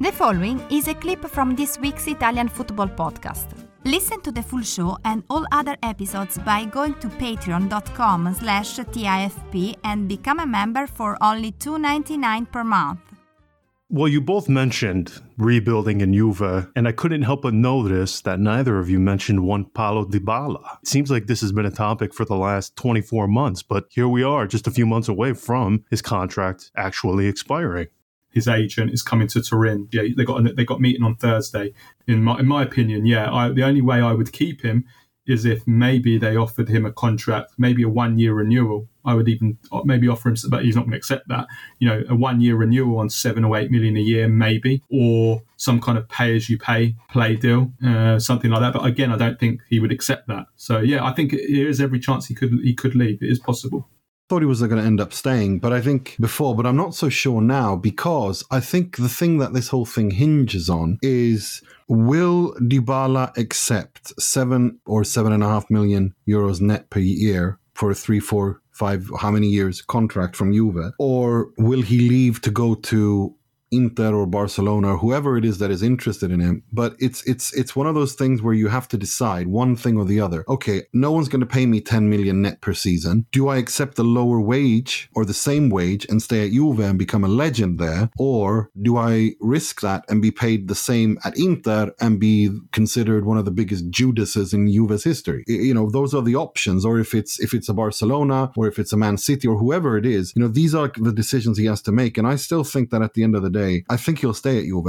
The following is a clip from this week's Italian football podcast. Listen to the full show and all other episodes by going to patreon.com slash TIFP and become a member for only $2.99 per month. Well, you both mentioned rebuilding in Juve, and I couldn't help but notice that neither of you mentioned one Paolo Dybala. It seems like this has been a topic for the last 24 months, but here we are, just a few months away from his contract actually expiring his agent is coming to Turin. Yeah, they got they got meeting on Thursday. In my in my opinion, yeah, I, the only way I would keep him is if maybe they offered him a contract, maybe a one year renewal. I would even uh, maybe offer him, but he's not going to accept that. You know, a one year renewal on seven or eight million a year, maybe, or some kind of pay as you pay play deal, uh, something like that. But again, I don't think he would accept that. So yeah, I think there is every chance he could he could leave. It is possible thought he was going to end up staying, but I think before, but I'm not so sure now because I think the thing that this whole thing hinges on is will Dybala accept seven or seven and a half million euros net per year for a three, four, five, how many years contract from Juve, or will he leave to go to Inter or Barcelona or whoever it is that is interested in him. But it's it's it's one of those things where you have to decide one thing or the other. Okay, no one's going to pay me 10 million net per season. Do I accept the lower wage or the same wage and stay at Juve and become a legend there, or do I risk that and be paid the same at Inter and be considered one of the biggest Judases in Juve's history? You know, those are the options. Or if it's if it's a Barcelona or if it's a Man City or whoever it is, you know, these are the decisions he has to make. And I still think that at the end of the day I think he'll stay at Juve.